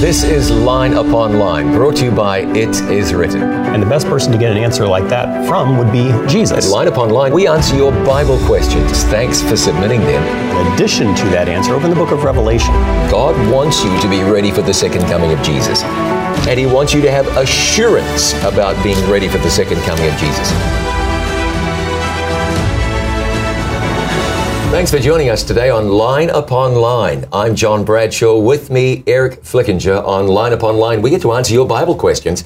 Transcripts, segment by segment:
This is Line Upon Line, brought to you by It Is Written. And the best person to get an answer like that from would be At Jesus. Line Upon Line, we answer your Bible questions. Thanks for submitting them. In addition to that answer, open the book of Revelation. God wants you to be ready for the second coming of Jesus. And He wants you to have assurance about being ready for the second coming of Jesus. Thanks for joining us today on Line Upon Line. I'm John Bradshaw. With me, Eric Flickinger on Line Upon Line. We get to answer your Bible questions.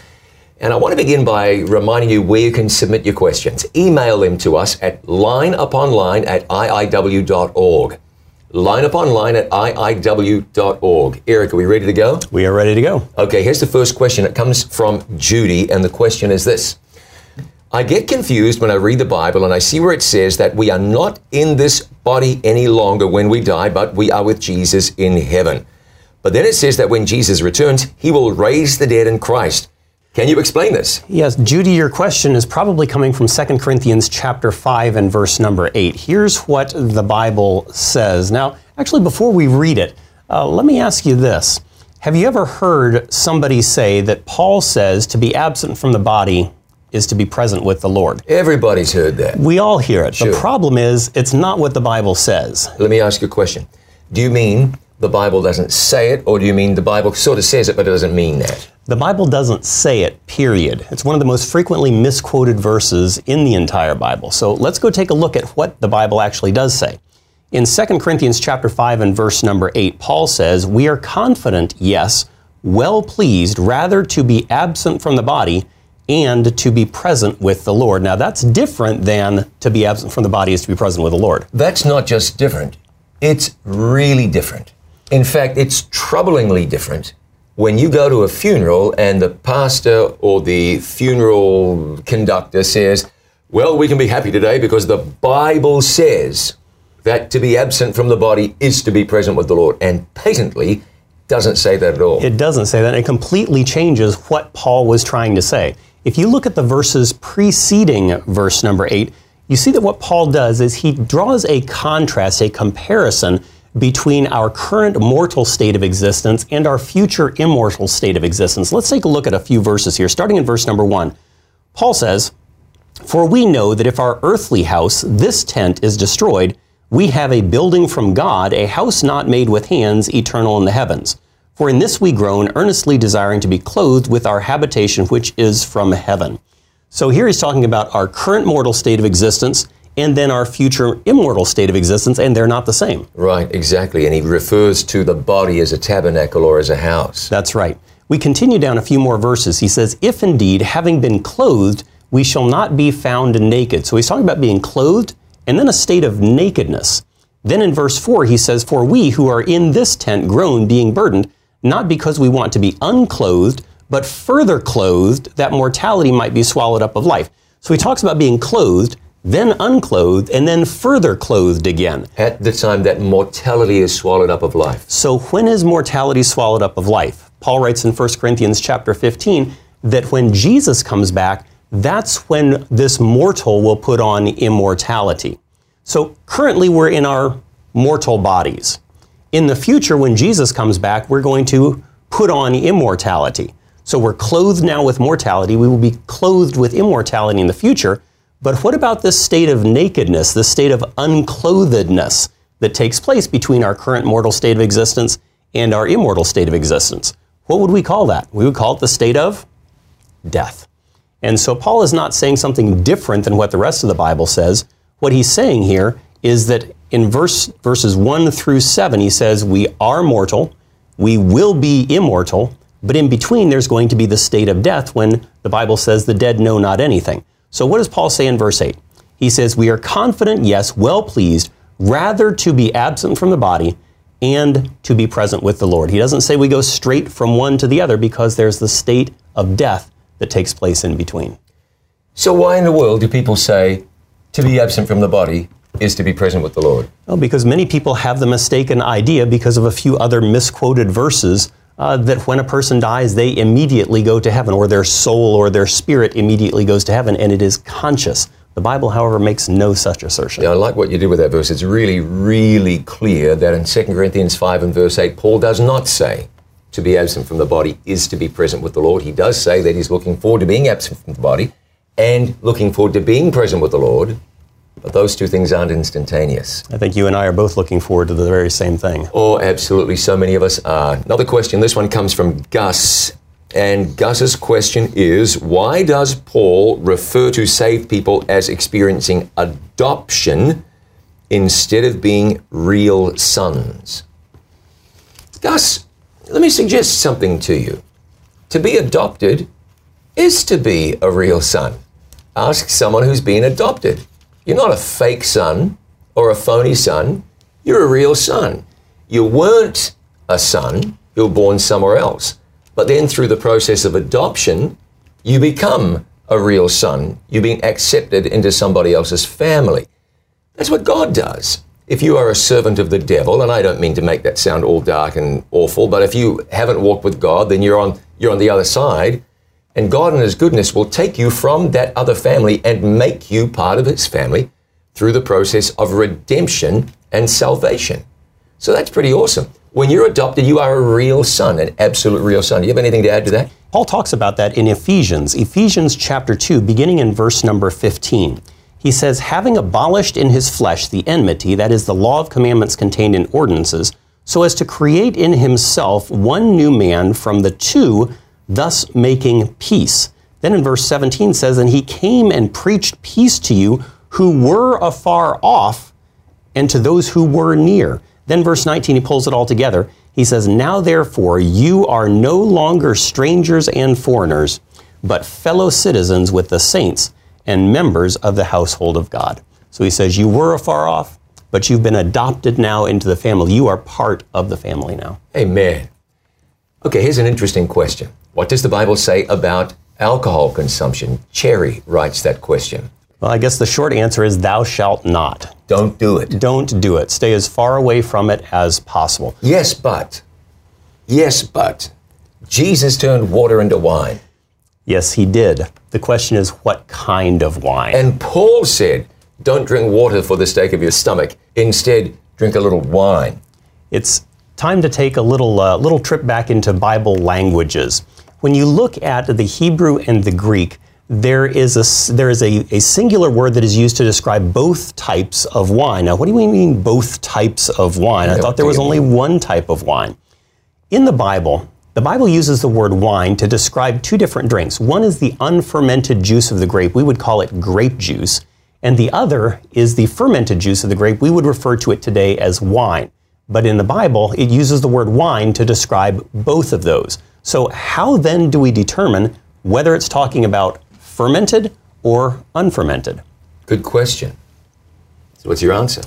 And I want to begin by reminding you where you can submit your questions. Email them to us at lineuponline at iiw.org. Lineuponline at iiw.org. Eric, are we ready to go? We are ready to go. Okay, here's the first question. It comes from Judy, and the question is this I get confused when I read the Bible and I see where it says that we are not in this body any longer when we die, but we are with Jesus in heaven. But then it says that when Jesus returns, he will raise the dead in Christ. Can you explain this? Yes, Judy, your question is probably coming from 2 Corinthians chapter 5 and verse number 8. Here's what the Bible says. Now, actually, before we read it, uh, let me ask you this. Have you ever heard somebody say that Paul says to be absent from the body is to be present with the Lord? Everybody's heard that. We all hear it. Sure. The problem is, it's not what the Bible says. Let me ask you a question. Do you mean the Bible doesn't say it, or do you mean the Bible sort of says it but it doesn't mean that? The Bible doesn't say it, period. It's one of the most frequently misquoted verses in the entire Bible. So let's go take a look at what the Bible actually does say. In 2 Corinthians chapter 5 and verse number 8, Paul says, "We are confident, yes, well pleased rather to be absent from the body and to be present with the Lord." Now that's different than to be absent from the body is to be present with the Lord. That's not just different, it's really different. In fact, it's troublingly different when you go to a funeral and the pastor or the funeral conductor says, Well, we can be happy today because the Bible says that to be absent from the body is to be present with the Lord, and patently doesn't say that at all. It doesn't say that. It completely changes what Paul was trying to say. If you look at the verses preceding verse number 8, you see that what Paul does is he draws a contrast, a comparison between our current mortal state of existence and our future immortal state of existence. Let's take a look at a few verses here, starting in verse number 1. Paul says, For we know that if our earthly house, this tent, is destroyed, we have a building from God, a house not made with hands, eternal in the heavens. For in this we groan, earnestly desiring to be clothed with our habitation which is from heaven. So here he's talking about our current mortal state of existence and then our future immortal state of existence, and they're not the same. right, exactly. And he refers to the body as a tabernacle or as a house. That's right. We continue down a few more verses. He says, If indeed, having been clothed, we shall not be found naked. So he's talking about being clothed and then a state of nakedness. Then in verse 4, he says, For we who are in this tent groan, being burdened, not because we want to be unclothed, but further clothed, that mortality might be swallowed up of life. So he talks about being clothed, then unclothed, and then further clothed again. At the time that mortality is swallowed up of life. So when is mortality swallowed up of life? Paul writes in 1 Corinthians chapter 15 that when Jesus comes back, that's when this mortal will put on immortality. So currently we're in our mortal bodies. In the future, when Jesus comes back, we're going to put on immortality. So we're clothed now with mortality. We will be clothed with immortality in the future. But what about this state of nakedness, this state of unclothedness that takes place between our current mortal state of existence and our immortal state of existence? What would we call that? We would call it the state of death. And so Paul is not saying something different than what the rest of the Bible says. What he's saying here is that in verse, verses 1 through 7, he says, We are mortal, we will be immortal, but in between there's going to be the state of death when the Bible says the dead know not anything. So what does Paul say in verse 8? He says, We are confident, yes, well pleased, rather to be absent from the body and to be present with the Lord. He doesn't say we go straight from one to the other because there's the state of death that takes place in between. So, why in the world do people say to be absent from the body is to be present with the Lord? Well, because many people have the mistaken idea because of a few other misquoted verses uh, that when a person dies, they immediately go to heaven, or their soul or their spirit immediately goes to heaven, and it is conscious. The Bible, however, makes no such assertion. Yeah, I like what you did with that verse. It's really, really clear that in 2 Corinthians 5 and verse 8, Paul does not say to be absent from the body is to be present with the Lord. He does say that he's looking forward to being absent from the body and looking forward to being present with the Lord. But those two things aren't instantaneous. I think you and I are both looking forward to the very same thing. Oh, absolutely. So many of us are. Another question. This one comes from Gus. And Gus's question is Why does Paul refer to saved people as experiencing adoption instead of being real sons? Gus, let me suggest something to you. To be adopted is to be a real son. Ask someone who's been adopted. You're not a fake son or a phony son. You're a real son. You weren't a son, you were born somewhere else. But then through the process of adoption, you become a real son. You're being accepted into somebody else's family. That's what God does. If you are a servant of the devil, and I don't mean to make that sound all dark and awful, but if you haven't walked with God, then you're on, you're on the other side. And God, in His goodness, will take you from that other family and make you part of His family through the process of redemption and salvation. So that's pretty awesome. When you're adopted, you are a real son, an absolute real son. Do you have anything to add to that? Paul talks about that in Ephesians, Ephesians chapter 2, beginning in verse number 15. He says, Having abolished in his flesh the enmity, that is, the law of commandments contained in ordinances, so as to create in himself one new man from the two thus making peace. Then in verse 17 says, And he came and preached peace to you who were afar off, and to those who were near. Then verse 19, he pulls it all together. He says, Now therefore you are no longer strangers and foreigners, but fellow citizens with the saints and members of the household of God. So he says, You were afar off, but you've been adopted now into the family. You are part of the family now. Amen. Okay, here's an interesting question. What does the Bible say about alcohol consumption? Cherry writes that question. Well, I guess the short answer is thou shalt not. Don't do it. Don't do it. Stay as far away from it as possible. Yes, but. Yes, but. Jesus turned water into wine. Yes, he did. The question is, what kind of wine? And Paul said, don't drink water for the sake of your stomach. Instead, drink a little wine. It's time to take a little, uh, little trip back into Bible languages. When you look at the Hebrew and the Greek, there is a there is a, a singular word that is used to describe both types of wine. Now, what do you mean both types of wine? I thought there was only one type of wine. In the Bible, the Bible uses the word wine to describe two different drinks. One is the unfermented juice of the grape. We would call it grape juice. And the other is the fermented juice of the grape. We would refer to it today as wine. But in the Bible, it uses the word wine to describe both of those. So, how then do we determine whether it's talking about fermented or unfermented? Good question. So, what's your answer?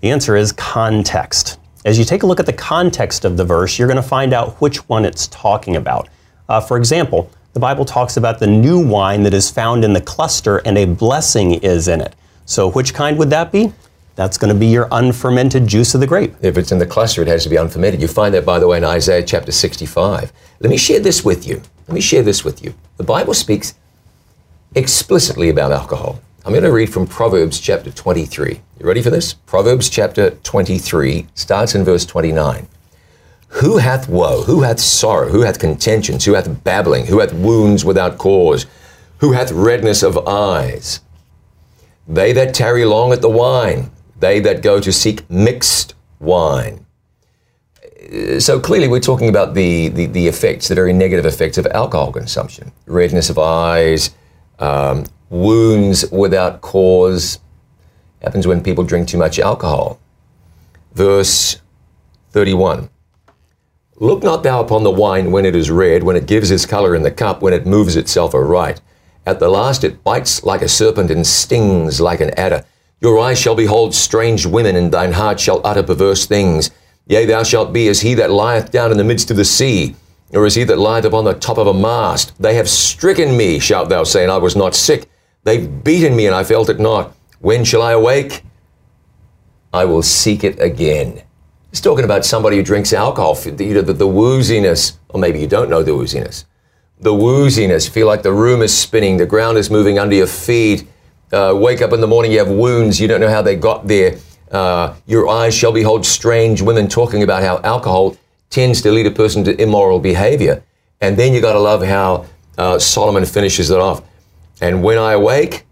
The answer is context. As you take a look at the context of the verse, you're going to find out which one it's talking about. Uh, for example, the Bible talks about the new wine that is found in the cluster and a blessing is in it. So, which kind would that be? That's going to be your unfermented juice of the grape. If it's in the cluster, it has to be unfermented. You find that, by the way, in Isaiah chapter 65. Let me share this with you. Let me share this with you. The Bible speaks explicitly about alcohol. I'm going to read from Proverbs chapter 23. You ready for this? Proverbs chapter 23 starts in verse 29. Who hath woe? Who hath sorrow? Who hath contentions? Who hath babbling? Who hath wounds without cause? Who hath redness of eyes? They that tarry long at the wine, they that go to seek mixed wine. So clearly, we're talking about the, the, the effects, the very negative effects of alcohol consumption redness of eyes, um, wounds without cause happens when people drink too much alcohol. Verse 31 Look not thou upon the wine when it is red, when it gives its color in the cup, when it moves itself aright. At the last it bites like a serpent and stings like an adder. Your eyes shall behold strange women, and thine heart shall utter perverse things. Yea, thou shalt be as he that lieth down in the midst of the sea or as he that lieth upon the top of a mast? They have stricken me, shalt thou say, and I was not sick. They've beaten me, and I felt it not. When shall I awake? I will seek it again. He's talking about somebody who drinks alcohol, the, the, the wooziness, or maybe you don't know the wooziness. The wooziness, feel like the room is spinning, the ground is moving under your feet. Uh, wake up in the morning, you have wounds, you don't know how they got there. Uh, your eyes shall behold strange women talking about how alcohol tends to lead a person to immoral behavior. And then you got to love how uh, Solomon finishes it off. And when I awake,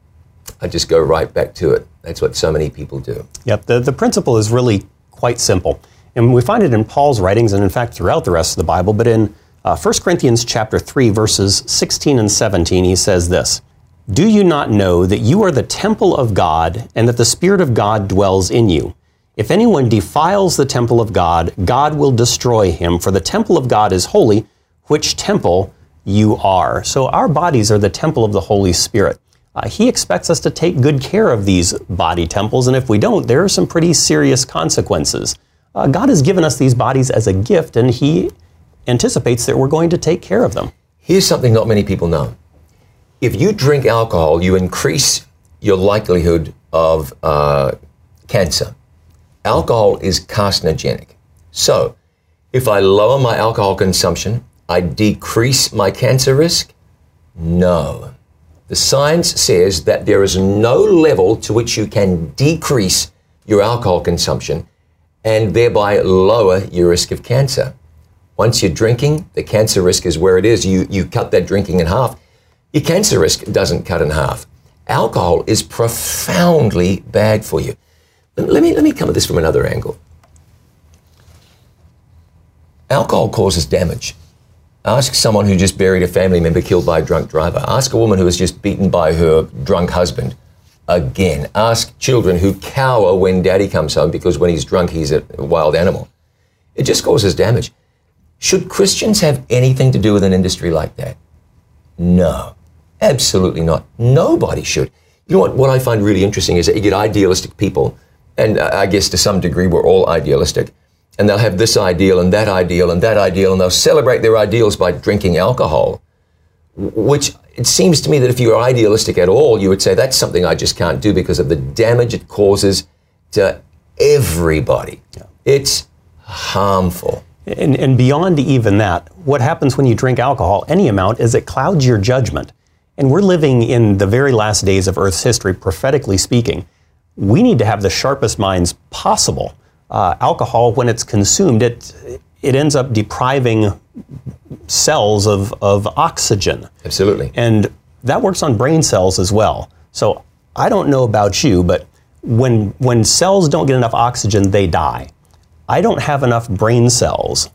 I just go right back to it. That's what so many people do. Yep, the, the principle is really quite simple. And we find it in Paul's writings and in fact throughout the rest of the Bible, but in uh, 1 Corinthians chapter 3 verses 16 and 17 he says this, "Do you not know that you are the temple of God and that the spirit of God dwells in you? If anyone defiles the temple of God, God will destroy him, for the temple of God is holy, which temple you are." So our bodies are the temple of the Holy Spirit. Uh, he expects us to take good care of these body temples, and if we don't, there are some pretty serious consequences. Uh, God has given us these bodies as a gift, and He anticipates that we're going to take care of them. Here's something not many people know. If you drink alcohol, you increase your likelihood of uh, cancer. Alcohol is carcinogenic. So, if I lower my alcohol consumption, I decrease my cancer risk? No. The science says that there is no level to which you can decrease your alcohol consumption and thereby lower your risk of cancer. Once you're drinking, the cancer risk is where it is. You, you cut that drinking in half, your cancer risk doesn't cut in half. Alcohol is profoundly bad for you. Let me, let me come at this from another angle. Alcohol causes damage. Ask someone who just buried a family member killed by a drunk driver. Ask a woman who was just beaten by her drunk husband. Again, ask children who cower when daddy comes home because when he's drunk, he's a wild animal. It just causes damage. Should Christians have anything to do with an industry like that? No, absolutely not. Nobody should. You know what, what I find really interesting is that you get idealistic people, and uh, I guess to some degree we're all idealistic and they'll have this ideal and that ideal and that ideal, and they'll celebrate their ideals by drinking alcohol. Which it seems to me that if you're idealistic at all, you would say that's something I just can't do because of the damage it causes to everybody. Yeah. It's harmful. And, and beyond even that, what happens when you drink alcohol, any amount, is it clouds your judgment. And we're living in the very last days of Earth's history, prophetically speaking. We need to have the sharpest minds possible uh, alcohol, when it's consumed, it it ends up depriving cells of, of oxygen. Absolutely. And that works on brain cells as well. So I don't know about you, but when when cells don't get enough oxygen, they die. I don't have enough brain cells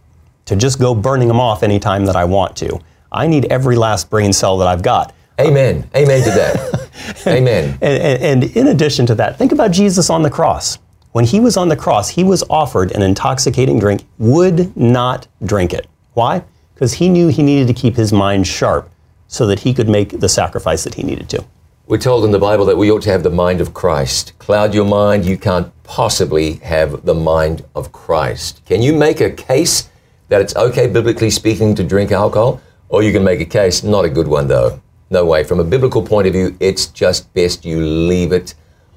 to just go burning them off anytime that I want to. I need every last brain cell that I've got. Amen. Amen to that. Amen. And, and, and in addition to that, think about Jesus on the cross. When he was on the cross, he was offered an intoxicating drink, would not drink it. Why? Because he knew he needed to keep his mind sharp so that he could make the sacrifice that he needed to. We're told in the Bible that we ought to have the mind of Christ. Cloud your mind, you can't possibly have the mind of Christ. Can you make a case that it's okay, biblically speaking, to drink alcohol? Or you can make a case, not a good one though. No way. From a biblical point of view, it's just best you leave it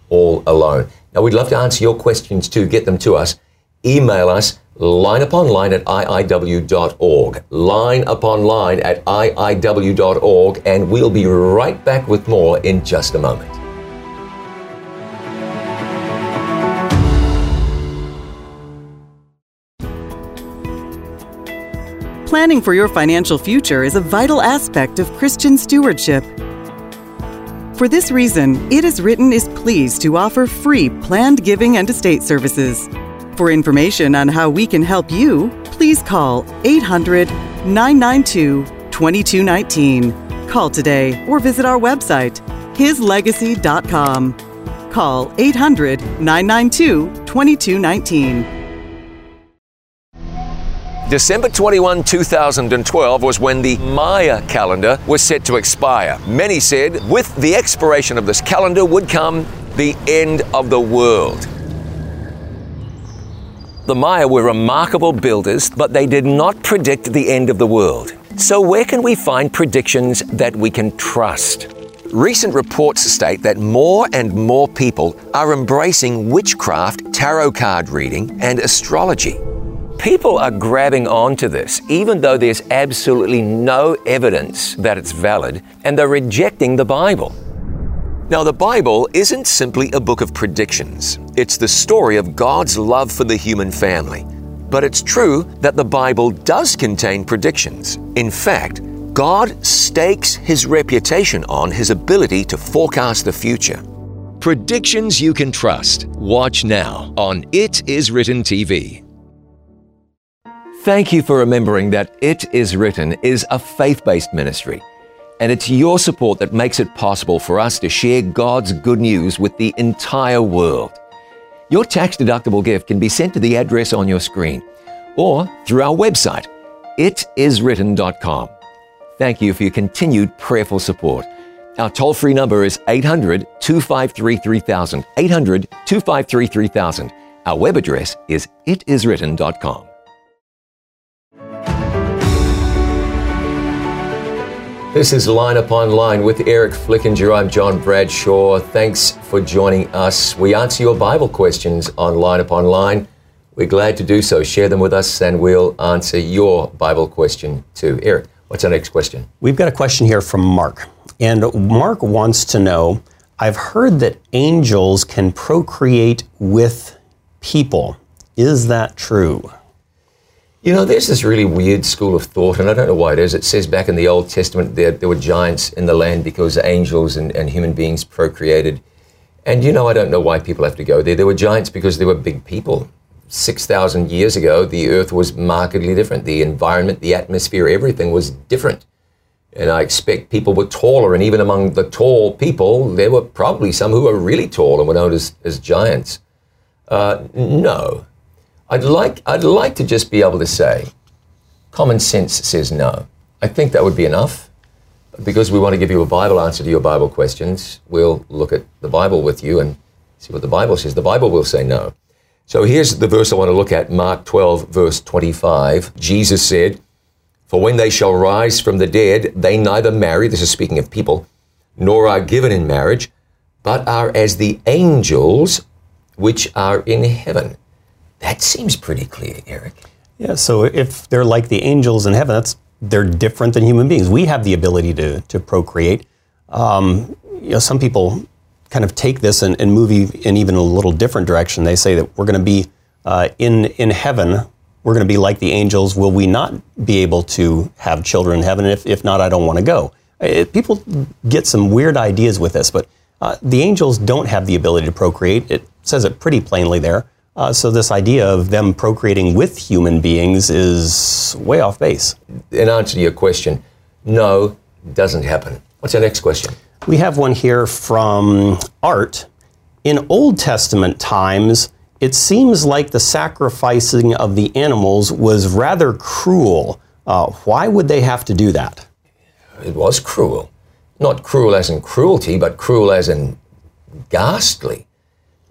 all alone. Now, we'd love to answer your questions too. Get them to us. Email us line upon line at iiw.org. Line upon line at iiw.org, and we'll be right back with more in just a moment. Planning for your financial future is a vital aspect of Christian stewardship. For this reason, It Is Written is pleased to offer free planned giving and estate services. For information on how we can help you, please call 800 992 2219. Call today or visit our website, hislegacy.com. Call 800 992 2219. December 21, 2012 was when the Maya calendar was set to expire. Many said with the expiration of this calendar would come the end of the world. The Maya were remarkable builders, but they did not predict the end of the world. So, where can we find predictions that we can trust? Recent reports state that more and more people are embracing witchcraft, tarot card reading, and astrology. People are grabbing onto this, even though there's absolutely no evidence that it's valid, and they're rejecting the Bible. Now, the Bible isn't simply a book of predictions, it's the story of God's love for the human family. But it's true that the Bible does contain predictions. In fact, God stakes his reputation on his ability to forecast the future. Predictions you can trust. Watch now on It Is Written TV. Thank you for remembering that It Is Written is a faith based ministry. And it's your support that makes it possible for us to share God's good news with the entire world. Your tax deductible gift can be sent to the address on your screen or through our website, itiswritten.com. Thank you for your continued prayerful support. Our toll free number is 800 253 3000. 800 253 3000. Our web address is itiswritten.com. This is Line Upon Line with Eric Flickinger. I'm John Bradshaw. Thanks for joining us. We answer your Bible questions on Line Upon Line. We're glad to do so. Share them with us and we'll answer your Bible question too. Eric, what's our next question? We've got a question here from Mark. And Mark wants to know I've heard that angels can procreate with people. Is that true? You know, there's this really weird school of thought, and I don't know why it is. It says back in the Old Testament there, there were giants in the land because angels and, and human beings procreated. And, you know, I don't know why people have to go there. There were giants because there were big people. 6,000 years ago, the earth was markedly different. The environment, the atmosphere, everything was different. And I expect people were taller, and even among the tall people, there were probably some who were really tall and were known as, as giants. Uh, no. I'd like, I'd like to just be able to say, common sense says no. I think that would be enough. Because we want to give you a Bible answer to your Bible questions, we'll look at the Bible with you and see what the Bible says. The Bible will say no. So here's the verse I want to look at Mark 12, verse 25. Jesus said, For when they shall rise from the dead, they neither marry, this is speaking of people, nor are given in marriage, but are as the angels which are in heaven. That seems pretty clear, Eric. Yeah, so if they're like the angels in heaven, that's they're different than human beings. We have the ability to, to procreate. Um, you know, some people kind of take this and, and move in even a little different direction. They say that we're going to be uh, in in heaven. We're going to be like the angels. Will we not be able to have children in heaven? If, if not, I don't want to go. It, people get some weird ideas with this, but uh, the angels don't have the ability to procreate. It says it pretty plainly there. Uh, so this idea of them procreating with human beings is way off base. In answer to your question, no, doesn't happen. What's our next question? We have one here from Art. In Old Testament times, it seems like the sacrificing of the animals was rather cruel. Uh, why would they have to do that? It was cruel. Not cruel as in cruelty, but cruel as in ghastly.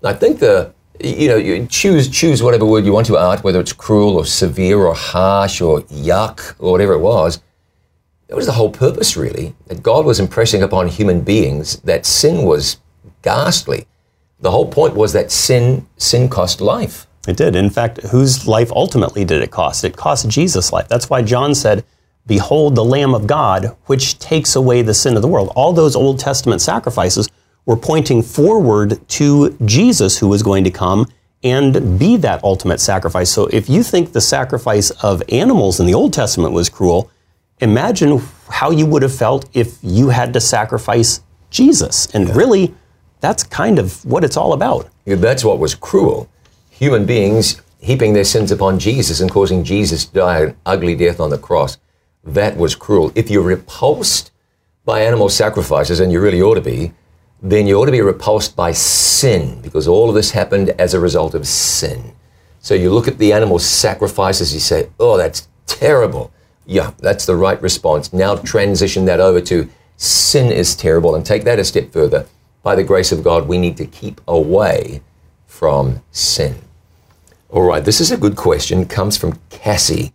I think the you know, you choose choose whatever word you want to art, whether it's cruel or severe or harsh or yuck or whatever it was. That was the whole purpose, really. That God was impressing upon human beings that sin was ghastly. The whole point was that sin sin cost life. It did. In fact, whose life ultimately did it cost? It cost Jesus' life. That's why John said, "Behold, the Lamb of God, which takes away the sin of the world." All those Old Testament sacrifices were pointing forward to Jesus who was going to come and be that ultimate sacrifice. So if you think the sacrifice of animals in the Old Testament was cruel, imagine how you would have felt if you had to sacrifice Jesus. And yeah. really, that's kind of what it's all about. Yeah, that's what was cruel. Human beings heaping their sins upon Jesus and causing Jesus to die an ugly death on the cross. That was cruel. If you're repulsed by animal sacrifices, and you really ought to be, then you ought to be repulsed by sin because all of this happened as a result of sin. So you look at the animal sacrifices, you say, oh, that's terrible. Yeah, that's the right response. Now transition that over to sin is terrible and take that a step further. By the grace of God, we need to keep away from sin. All right, this is a good question. It comes from Cassie.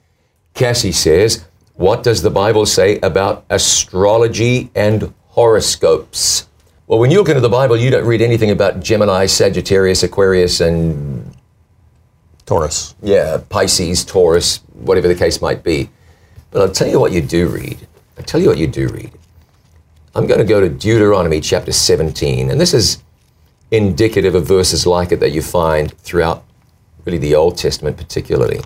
Cassie says, What does the Bible say about astrology and horoscopes? Well, when you look into the Bible, you don't read anything about Gemini, Sagittarius, Aquarius, and Taurus. Yeah, Pisces, Taurus, whatever the case might be. But I'll tell you what you do read. I'll tell you what you do read. I'm going to go to Deuteronomy chapter 17, and this is indicative of verses like it that you find throughout really the Old Testament, particularly.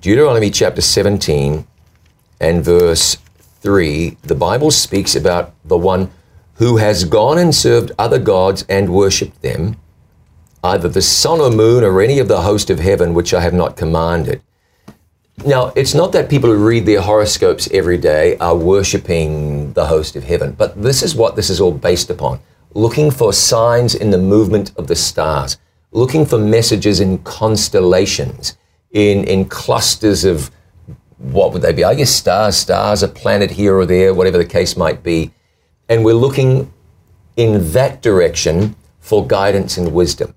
Deuteronomy chapter 17 and verse 3, the Bible speaks about the one who has gone and served other gods and worshipped them, either the sun or moon or any of the host of heaven which I have not commanded. Now, it's not that people who read their horoscopes every day are worshipping the host of heaven, but this is what this is all based upon looking for signs in the movement of the stars, looking for messages in constellations, in, in clusters of what would they be? I guess stars, stars, a planet here or there, whatever the case might be. And we're looking in that direction for guidance and wisdom.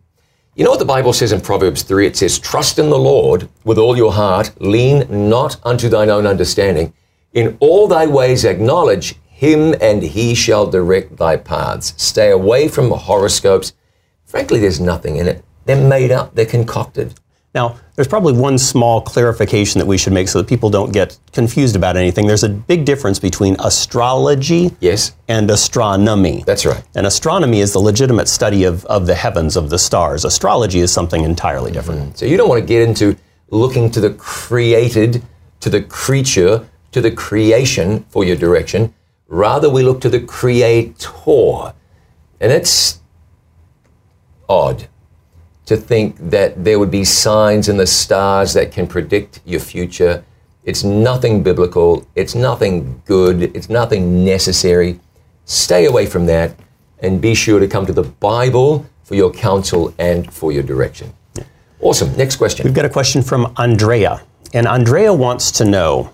You know what the Bible says in Proverbs 3? It says, Trust in the Lord with all your heart, lean not unto thine own understanding. In all thy ways acknowledge him, and he shall direct thy paths. Stay away from horoscopes. Frankly, there's nothing in it. They're made up, they're concocted. Now, there's probably one small clarification that we should make so that people don't get confused about anything. There's a big difference between astrology Yes, and astronomy. that's right. And astronomy is the legitimate study of, of the heavens, of the stars. Astrology is something entirely different. Mm-hmm. So you don't want to get into looking to the created, to the creature, to the creation for your direction. Rather, we look to the creator. And it's odd to think that there would be signs in the stars that can predict your future. It's nothing biblical. It's nothing good. It's nothing necessary. Stay away from that and be sure to come to the Bible for your counsel and for your direction. Awesome. Next question. We've got a question from Andrea. And Andrea wants to know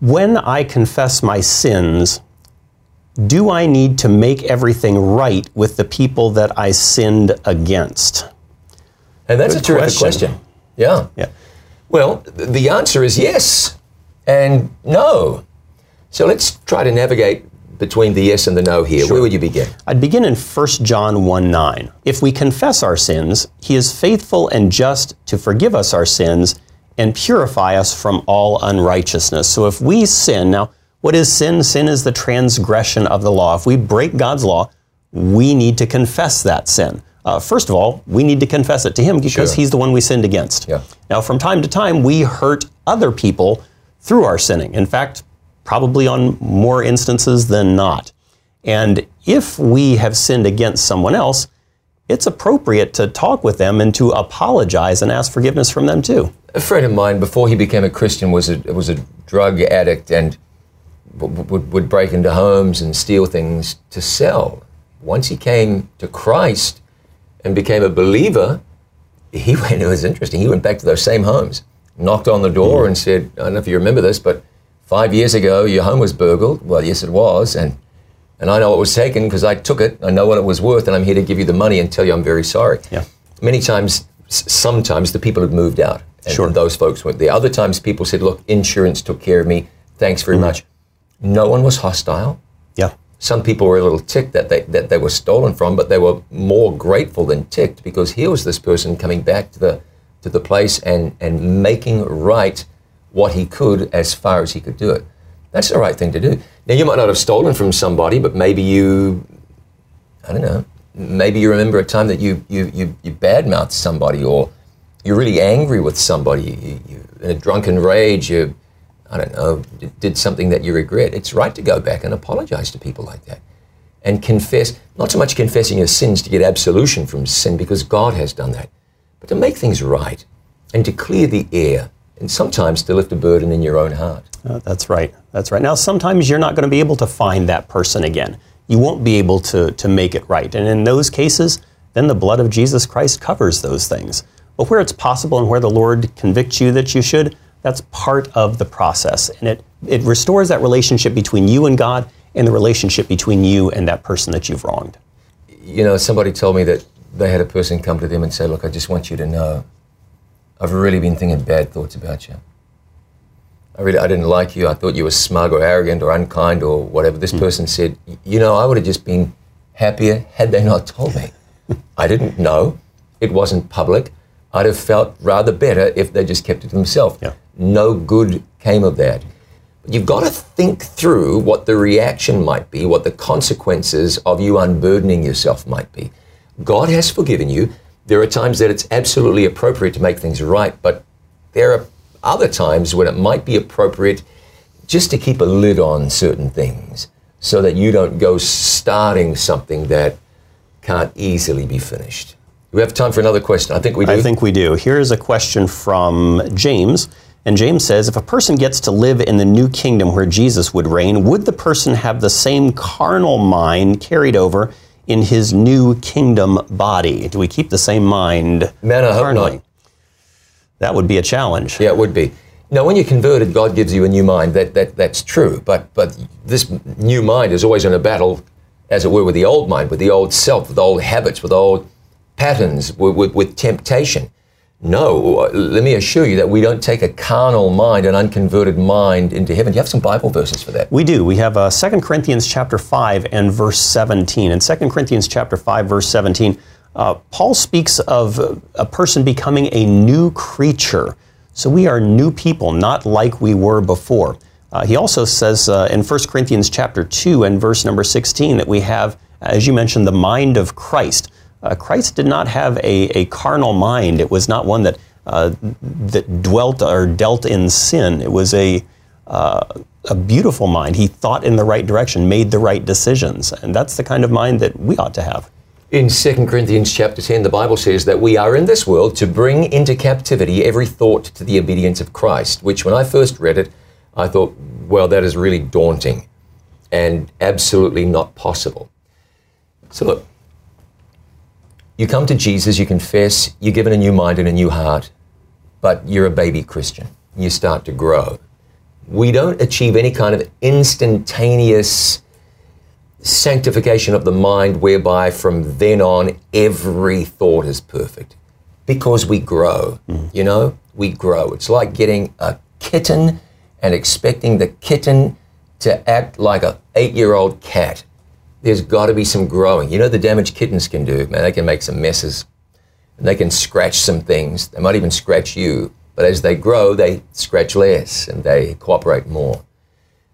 when I confess my sins, do I need to make everything right with the people that I sinned against? And that's Good a terrific question. question. Yeah. Yeah. Well, the answer is yes and no. So let's try to navigate between the yes and the no here. Where would you begin? I'd begin in 1 John 1 9. If we confess our sins, he is faithful and just to forgive us our sins and purify us from all unrighteousness. So if we sin, now, what is sin? Sin is the transgression of the law. If we break God's law, we need to confess that sin. Uh, first of all, we need to confess it to Him because Sure. He's the one we sinned against. Yeah. Now, from time to time, we hurt other people through our sinning. In fact, probably on more instances than not. And if we have sinned against someone else, it's appropriate to talk with them and to apologize and ask forgiveness from them too. A friend of mine, before he became a Christian, was a, was a drug addict and w- w- would, would break into homes and steal things to sell. Once he came to Christ and became a believer, he went, it was interesting, he went back to those same homes, knocked on the door and said, I don't know if you remember this, but five years ago your home was burgled. Well, yes, it was. And, and I know it was taken because I took it. I know what it was worth, and I'm here to give you the money and tell you I'm very sorry. Yeah. Many times, sometimes the people had moved out. And Sure. those folks went. The other times people said, look, insurance took care of me. Thanks very mm. much. No one was hostile. Yeah. Some people were a little ticked that they, that they were stolen from, but they were more grateful than ticked because here was this person coming back to the, to the place and, and making right what he could as far as he could do it. That's the right thing to do. Now, you might not have stolen from somebody, but maybe you, I don't know, maybe you remember a time that you, you, you, you badmouthed somebody or you're really angry with somebody, you, you, in a drunken rage, you, I don't know, did something that you regret. It's right to go back and apologize to people like that and confess, not so much confessing your sins to get absolution from sin because God has done that, but to make things right and to clear the air and sometimes to lift a burden in your own heart. Uh, that's right. That's right. Now, sometimes you're not going to be able to find that person again. You won't be able to, to make it right. And in those cases, then the blood of Jesus Christ covers those things. But where it's possible and where the Lord convicts you that you should, that's part of the process. And it, it restores that relationship between you and God and the relationship between you and that person that you've wronged. You know, somebody told me that they had a person come to them and say, Look, I just want you to know I've really been thinking bad thoughts about you. I really, I didn't like you. I thought you were smug or arrogant or unkind or whatever. This hmm. person said, you know, I would have just been happier had they not told me. I didn't know. It wasn't public. I'd have felt rather better if they just kept it to themselves. Yeah. No good came of that. But you've got to think through what the reaction might be, what the consequences of you unburdening yourself might be. God has forgiven you. There are times that it's absolutely appropriate to make things right, but there are other times when it might be appropriate just to keep a lid on certain things so that you don't go starting something that can't easily be finished. We have time for another question. I think we do. I think we do. Here's a question from James. And James says if a person gets to live in the new kingdom where Jesus would reign, would the person have the same carnal mind carried over in his new kingdom body? Do we keep the same mind Man, I hope carnally? not. That would be a challenge. Yeah, it would be. Now, when you're converted, God gives you a new mind. That, that that's true. But but this new mind is always in a battle, as it were, with the old mind, with the old self, with old habits, with old patterns, with, with, with temptation. No, let me assure you that we don't take a carnal mind, an unconverted mind into heaven. Do you have some Bible verses for that? We do. We have uh, 2 Corinthians chapter 5 and verse 17. In 2 Corinthians chapter 5 verse 17, uh, Paul speaks of a person becoming a new creature. So we are new people, not like we were before. Uh, he also says uh, in 1 Corinthians chapter 2 and verse number 16 that we have, as you mentioned, the mind of Christ. Uh, Christ did not have a, a carnal mind. It was not one that uh, that dwelt or dealt in sin. It was a uh, a beautiful mind. He thought in the right direction, made the right decisions, and that's the kind of mind that we ought to have. In 2 Corinthians chapter 10, the Bible says that we are in this world to bring into captivity every thought to the obedience of Christ, which when I first read it, I thought, well, that is really daunting and absolutely not possible. So look, you come to Jesus, you confess, you're given a new mind and a new heart, but you're a baby Christian. You start to grow. We don't achieve any kind of instantaneous sanctification of the mind whereby from then on every thought is perfect. Because we grow mm. you know? We grow. It's like getting a kitten and expecting the kitten to act like a eight year old cat there's got to be some growing you know the damage kittens can do man they can make some messes and they can scratch some things they might even scratch you but as they grow they scratch less and they cooperate more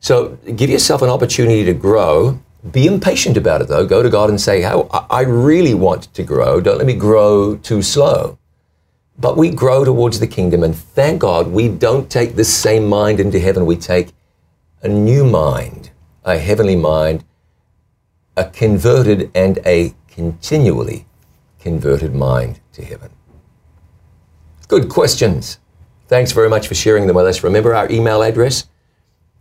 so give yourself an opportunity to grow. Be impatient about it though. Go to God and say, "How I I really want to grow. Don't let me grow too slow." But we grow towards the kingdom, and thank God we don't take this same mind into heaven. We take a new mind, a heavenly mind, a converted and a continually converted mind to heaven. Good questions. Thanks very much for sharing them with us. Remember our email address?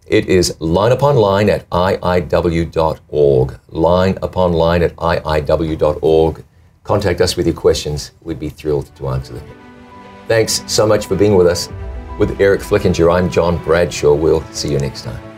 It is line upon line at iiw.org. Line upon line at iiw.org. Contact us with your questions. We'd be thrilled to answer them. Thanks so much for being with us. With Eric Flickinger, I'm John Bradshaw. We'll see you next time.